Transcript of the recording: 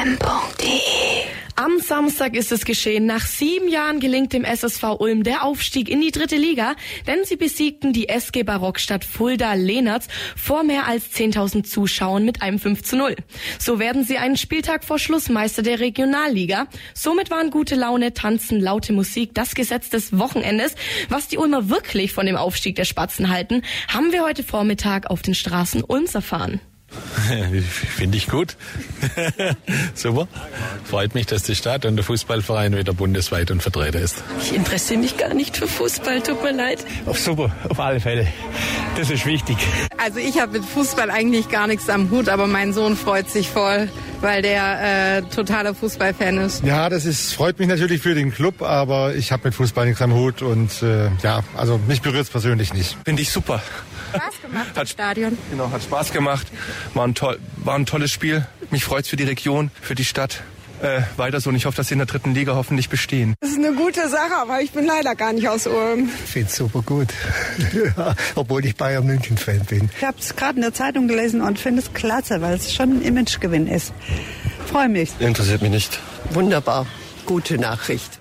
ulm.de am Samstag ist es geschehen. Nach sieben Jahren gelingt dem SSV Ulm der Aufstieg in die dritte Liga, denn sie besiegten die SG Barockstadt Fulda Lehnertz vor mehr als 10.000 Zuschauern mit einem 5 zu 0. So werden sie einen Spieltag vor Schluss Meister der Regionalliga. Somit waren gute Laune, Tanzen, laute Musik das Gesetz des Wochenendes. Was die Ulmer wirklich von dem Aufstieg der Spatzen halten, haben wir heute Vormittag auf den Straßen Ulms erfahren. Finde ich gut. Super. Freut mich, dass die Stadt und der Fußballverein wieder bundesweit und vertreten ist. Ich interessiere mich gar nicht für Fußball, tut mir leid. Auf super, auf alle Fälle. Das ist wichtig. Also ich habe mit Fußball eigentlich gar nichts am Hut, aber mein Sohn freut sich voll, weil der äh, totaler Fußballfan ist. Ja, das ist, freut mich natürlich für den Club, aber ich habe mit Fußball nichts am Hut und äh, ja, also mich berührt es persönlich nicht. Finde ich super. Spaß gemacht hat, im Stadion. Genau, hat Spaß gemacht. War ein, toll, war ein tolles Spiel. Mich freut es für die Region, für die Stadt. Äh, weiter so und ich hoffe, dass sie in der dritten Liga hoffentlich bestehen. Das ist eine gute Sache, aber ich bin leider gar nicht aus Ulm. Ich finde es super gut, obwohl ich Bayern München-Fan bin. Ich habe es gerade in der Zeitung gelesen und finde es klasse, weil es schon ein Imagegewinn ist. Freue mich. Interessiert mich nicht. Wunderbar, gute Nachricht.